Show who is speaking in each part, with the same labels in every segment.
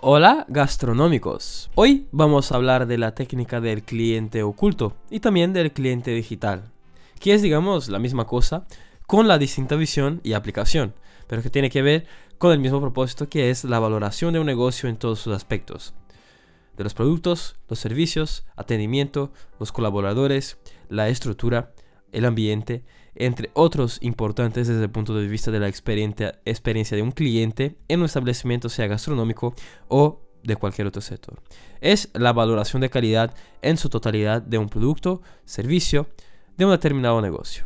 Speaker 1: Hola gastronómicos. Hoy vamos a hablar de la técnica del cliente oculto y también del cliente digital, que es digamos la misma cosa con la distinta visión y aplicación, pero que tiene que ver con el mismo propósito que es la valoración de un negocio en todos sus aspectos. De los productos, los servicios, atendimiento, los colaboradores, la estructura, el ambiente, entre otros importantes desde el punto de vista de la experiencia, de un cliente en un establecimiento sea gastronómico o de cualquier otro sector. Es la valoración de calidad en su totalidad de un producto, servicio, de un determinado negocio.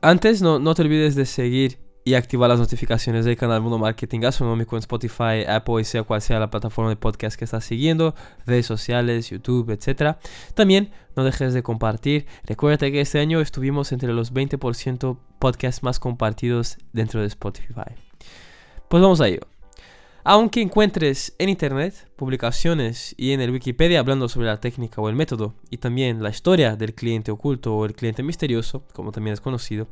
Speaker 1: Antes no, no te olvides de seguir y activar las notificaciones del canal Mundo Marketing Gastronómico en Spotify, Apple y sea cual sea la plataforma de podcast que estás siguiendo, redes sociales, YouTube, etc. También no dejes de compartir. Recuerda que este año estuvimos entre los 20% podcasts más compartidos dentro de Spotify. Pues vamos a ello. Aunque encuentres en internet publicaciones y en el Wikipedia hablando sobre la técnica o el método y también la historia del cliente oculto o el cliente misterioso, como también es conocido,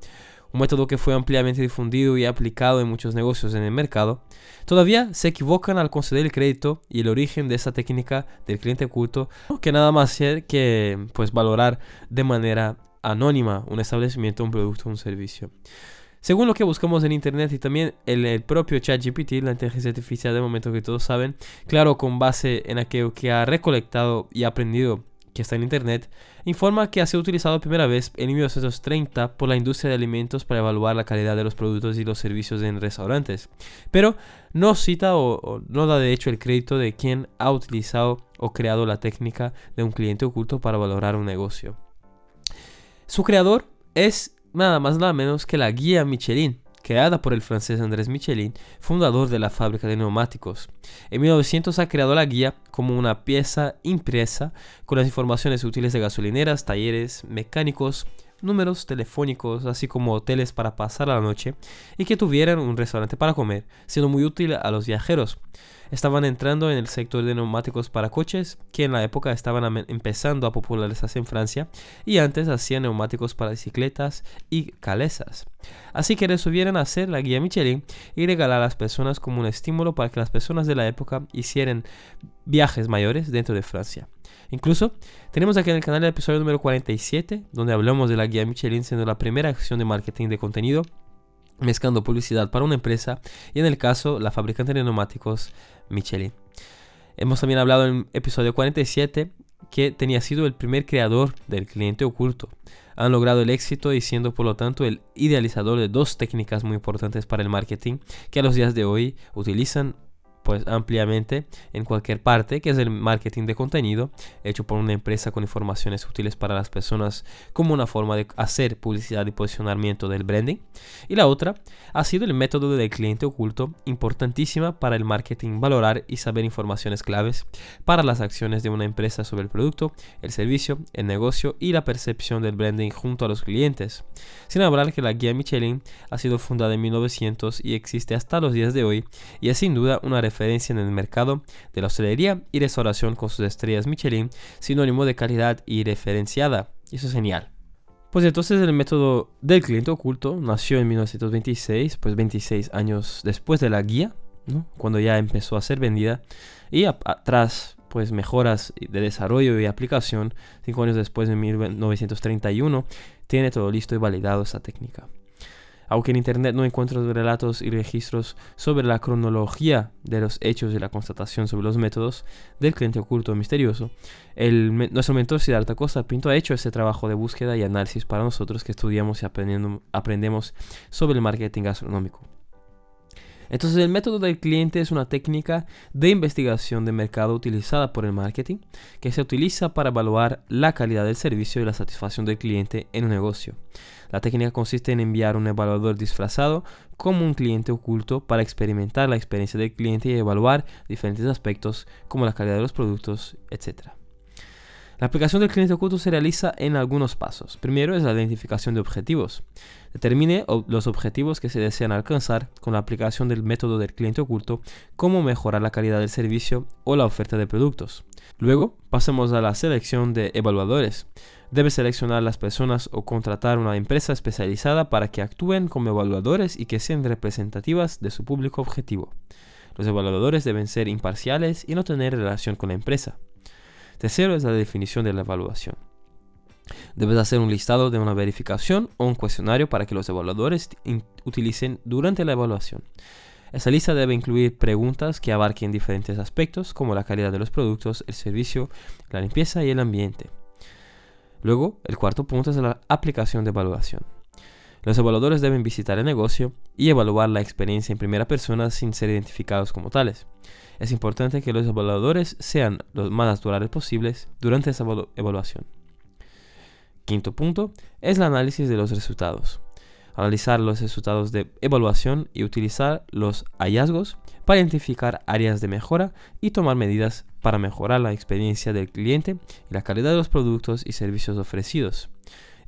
Speaker 1: un método que fue ampliamente difundido y aplicado en muchos negocios en el mercado, todavía se equivocan al conceder el crédito y el origen de esa técnica del cliente oculto, que nada más que pues, valorar de manera anónima un establecimiento, un producto un servicio. Según lo que buscamos en internet y también el, el propio ChatGPT, la inteligencia artificial de momento que todos saben, claro, con base en aquello que ha recolectado y aprendido que está en Internet, informa que ha sido utilizado primera vez en 1930 por la industria de alimentos para evaluar la calidad de los productos y los servicios en restaurantes. Pero no cita o, no da de hecho el crédito de quien ha utilizado o creado la técnica de un cliente oculto para valorar un negocio. Su creador es nada más nada menos que la guía Michelin, creada por el francés Andrés Michelin, fundador de la fábrica de neumáticos. En 1900 ha creado la guía como una pieza impresa con las informaciones útiles de gasolineras, talleres, mecánicos, números telefónicos, así como hoteles para pasar la noche y que tuvieran un restaurante para comer, siendo muy útil a los viajeros estaban entrando en el sector de neumáticos para coches, que en la época estaban empezando a popularizarse en Francia, y antes hacían neumáticos para bicicletas y calesas. Así que resolvieron hacer la guía Michelin y regalar a las personas como un estímulo para que las personas de la época hicieran viajes mayores dentro de Francia. Incluso tenemos aquí en el canal el episodio número 47, donde hablamos de la guía Michelin siendo la primera acción de marketing de contenido mezclando publicidad para una empresa y en el caso la fabricante de neumáticos Michelin. Hemos también hablado en episodio 47 que tenía sido el primer creador del cliente oculto. Han logrado el éxito y siendo por lo tanto el idealizador de dos técnicas muy importantes para el marketing que a los días de hoy utilizan pues ampliamente en cualquier parte, que es el marketing de contenido, hecho por una empresa con informaciones útiles para las personas como una forma de hacer publicidad y posicionamiento del branding. Y la otra ha sido el método del cliente oculto, importantísima para el marketing valorar y saber informaciones claves para las acciones de una empresa sobre el producto, el servicio, el negocio y la percepción del branding junto a los clientes. Sin hablar que la guía Michelin ha sido fundada en 1900 y existe hasta los días de hoy y es sin duda una referencia en el mercado de la hostelería y restauración con sus estrellas Michelin, sinónimo de calidad y referenciada. Eso es genial. Pues entonces el método del cliente oculto nació en 1926, pues 26 años después de la guía, cuando ya empezó a ser vendida, y tras pues mejoras de desarrollo y aplicación, cinco años después de 1931, tiene todo listo y validado esta técnica. Aunque en Internet no encuentro relatos y registros sobre la cronología de los hechos y la constatación sobre los métodos del cliente oculto misterioso, el, nuestro mentor Siddhartha Costa Pinto ha hecho ese trabajo de búsqueda y análisis para nosotros que estudiamos y aprendemos sobre el marketing gastronómico. Entonces el método del cliente es una técnica de investigación de mercado utilizada por el marketing que se utiliza para evaluar la calidad del servicio y la satisfacción del cliente en un negocio. La técnica consiste en enviar un evaluador disfrazado como un cliente oculto para experimentar la experiencia del cliente y evaluar diferentes aspectos como la calidad de los productos, etc. La aplicación del cliente oculto se realiza en algunos pasos. Primero es la identificación de objetivos. Determine los objetivos que se desean alcanzar con la aplicación del método del cliente oculto, como mejorar la calidad del servicio o la oferta de productos. Luego, pasemos a la selección de evaluadores. Debe seleccionar las personas o contratar una empresa especializada para que actúen como evaluadores y que sean representativas de su público objetivo. Los evaluadores deben ser imparciales y no tener relación con la empresa. Tercero es la definición de la evaluación. Debes hacer un listado de una verificación o un cuestionario para que los evaluadores utilicen durante la evaluación. Esa lista debe incluir preguntas que abarquen diferentes aspectos como la calidad de los productos, el servicio, la limpieza y el ambiente. Luego, el cuarto punto es la aplicación de evaluación. Los evaluadores deben visitar el negocio y evaluar la experiencia en primera persona sin ser identificados como tales. Es importante que los evaluadores sean los más naturales posibles durante esa evaluación. Quinto punto es el análisis de los resultados. Analizar los resultados de evaluación y utilizar los hallazgos para identificar áreas de mejora y tomar medidas para mejorar la experiencia del cliente y la calidad de los productos y servicios ofrecidos.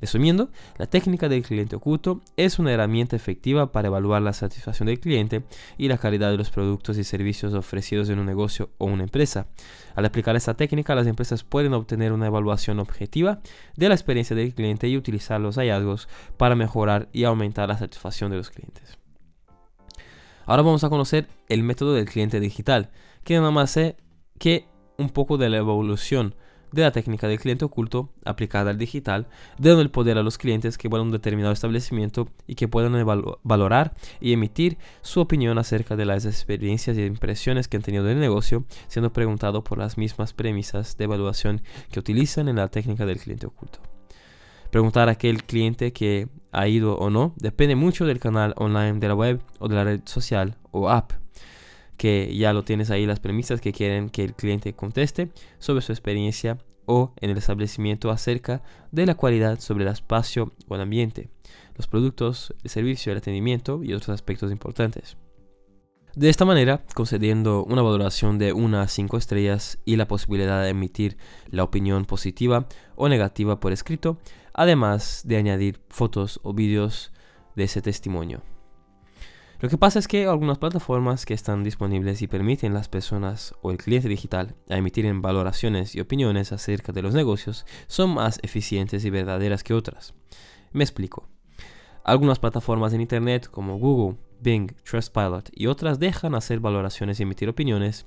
Speaker 1: Resumiendo, la técnica del cliente oculto es una herramienta efectiva para evaluar la satisfacción del cliente y la calidad de los productos y servicios ofrecidos en un negocio o una empresa. Al aplicar esta técnica, las empresas pueden obtener una evaluación objetiva de la experiencia del cliente y utilizar los hallazgos para mejorar y aumentar la satisfacción de los clientes. Ahora vamos a conocer el método del cliente digital, que nada más es que un poco de la evolución de la técnica del cliente oculto aplicada al digital, dando el poder a los clientes que van a un determinado establecimiento y que puedan valorar y emitir su opinión acerca de las experiencias y impresiones que han tenido del negocio, siendo preguntado por las mismas premisas de evaluación que utilizan en la técnica del cliente oculto. Preguntar a aquel cliente que ha ido o no depende mucho del canal online de la web o de la red social o app que ya lo tienes ahí las premisas que quieren que el cliente conteste sobre su experiencia o en el establecimiento acerca de la cualidad sobre el espacio o el ambiente, los productos, el servicio, el atendimiento y otros aspectos importantes. De esta manera, concediendo una valoración de 1 a 5 estrellas y la posibilidad de emitir la opinión positiva o negativa por escrito, además de añadir fotos o vídeos de ese testimonio. Lo que pasa es que algunas plataformas que están disponibles y permiten a las personas o el cliente digital a emitir valoraciones y opiniones acerca de los negocios son más eficientes y verdaderas que otras. Me explico. Algunas plataformas en Internet como Google, Bing, Trustpilot y otras dejan hacer valoraciones y emitir opiniones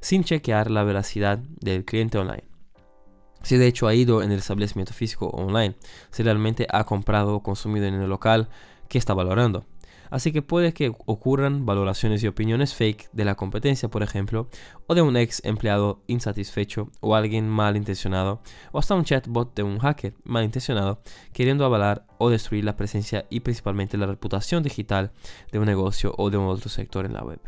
Speaker 1: sin chequear la veracidad del cliente online. Si de hecho ha ido en el establecimiento físico online, si realmente ha comprado o consumido en el local que está valorando así que puede que ocurran valoraciones y opiniones fake de la competencia, por ejemplo, o de un ex empleado insatisfecho o alguien malintencionado, o hasta un chatbot de un hacker malintencionado queriendo avalar o destruir la presencia y principalmente la reputación digital de un negocio o de un otro sector en la web.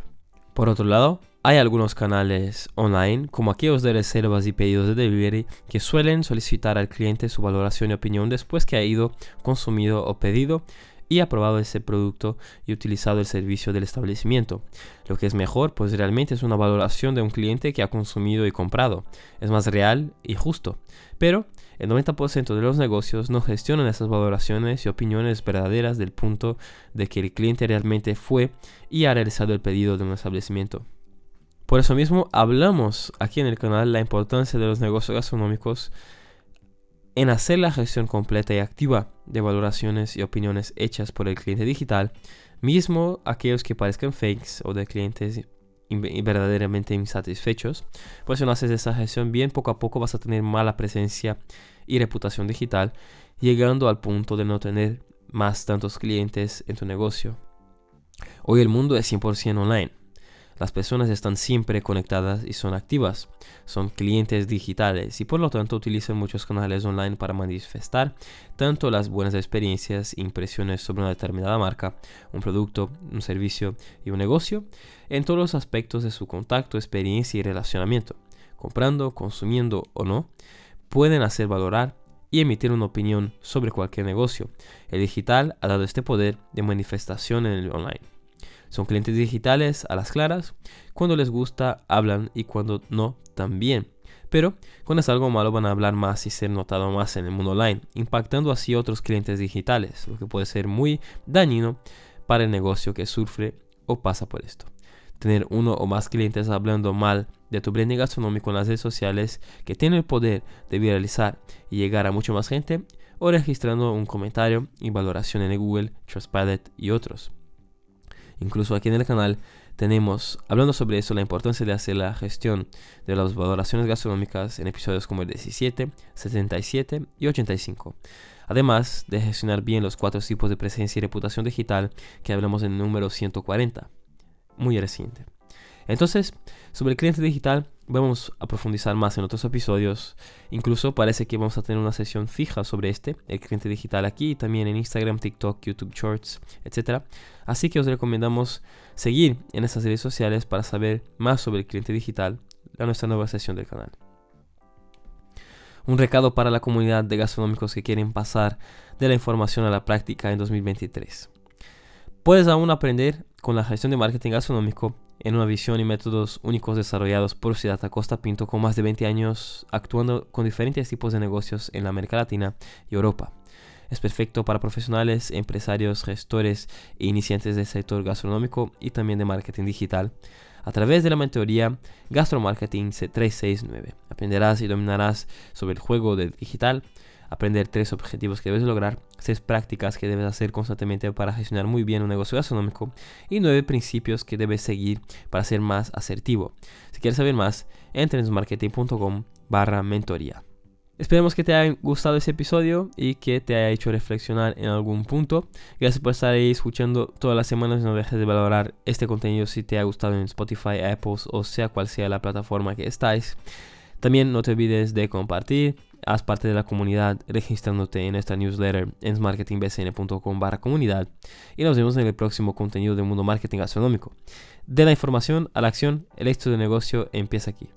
Speaker 1: Por otro lado, hay algunos canales online, como aquellos de reservas y pedidos de delivery, que suelen solicitar al cliente su valoración y opinión después que ha ido consumido o pedido y aprobado ese producto y utilizado el servicio del establecimiento. Lo que es mejor, pues realmente es una valoración de un cliente que ha consumido y comprado. Es más real y justo. Pero el 90% de los negocios no gestionan esas valoraciones y opiniones verdaderas del punto de que el cliente realmente fue y ha realizado el pedido de un establecimiento. Por eso mismo hablamos aquí en el canal la importancia de los negocios gastronómicos en hacer la gestión completa y activa de valoraciones y opiniones hechas por el cliente digital, mismo aquellos que parezcan fakes o de clientes verdaderamente insatisfechos, pues si no haces esa gestión bien, poco a poco vas a tener mala presencia y reputación digital, llegando al punto de no tener más tantos clientes en tu negocio. Hoy el mundo es 100% online. Las personas están siempre conectadas y son activas. Son clientes digitales y por lo tanto utilizan muchos canales online para manifestar tanto las buenas experiencias e impresiones sobre una determinada marca, un producto, un servicio y un negocio en todos los aspectos de su contacto, experiencia y relacionamiento. Comprando, consumiendo o no, pueden hacer valorar y emitir una opinión sobre cualquier negocio. El digital ha dado este poder de manifestación en el online. Son clientes digitales a las claras. Cuando les gusta, hablan y cuando no, también. Pero cuando es algo malo van a hablar más y ser notado más en el mundo online, impactando así otros clientes digitales, lo que puede ser muy dañino para el negocio que sufre o pasa por esto. Tener uno o más clientes hablando mal de tu branding gastronómico en las redes sociales que tiene el poder de viralizar y llegar a mucha más gente o registrando un comentario y valoración en Google, Trustpilot y otros. Incluso aquí en el canal tenemos, hablando sobre eso, la importancia de hacer la gestión de las valoraciones gastronómicas en episodios como el 17, 77 y 85. Además de gestionar bien los cuatro tipos de presencia y reputación digital que hablamos en el número 140, muy reciente. Entonces, sobre el cliente digital vamos a profundizar más en otros episodios. Incluso parece que vamos a tener una sesión fija sobre este, el cliente digital aquí, también en Instagram, TikTok, YouTube Shorts, etc. Así que os recomendamos seguir en estas redes sociales para saber más sobre el cliente digital, a nuestra nueva sesión del canal. Un recado para la comunidad de gastronómicos que quieren pasar de la información a la práctica en 2023. Puedes aún aprender con la gestión de marketing gastronómico en una visión y métodos únicos desarrollados por Ciudad Acosta Pinto con más de 20 años actuando con diferentes tipos de negocios en la América Latina y Europa. Es perfecto para profesionales, empresarios, gestores e iniciantes del sector gastronómico y también de marketing digital. A través de la mentoría Gastromarketing C369 aprenderás y dominarás sobre el juego del digital, aprender tres objetivos que debes lograr, seis prácticas que debes hacer constantemente para gestionar muy bien un negocio gastronómico y nueve principios que debes seguir para ser más asertivo. Si quieres saber más, entra en marketing.com barra mentoría. Esperemos que te haya gustado este episodio y que te haya hecho reflexionar en algún punto. Gracias por estar ahí escuchando todas las semanas. No dejes de valorar este contenido si te ha gustado en Spotify, Apple o sea cual sea la plataforma que estáis. También no te olvides de compartir haz parte de la comunidad registrándote en esta newsletter en marketingbcn.com barra comunidad y nos vemos en el próximo contenido del mundo marketing gastronómico. De la información a la acción, el éxito de negocio empieza aquí.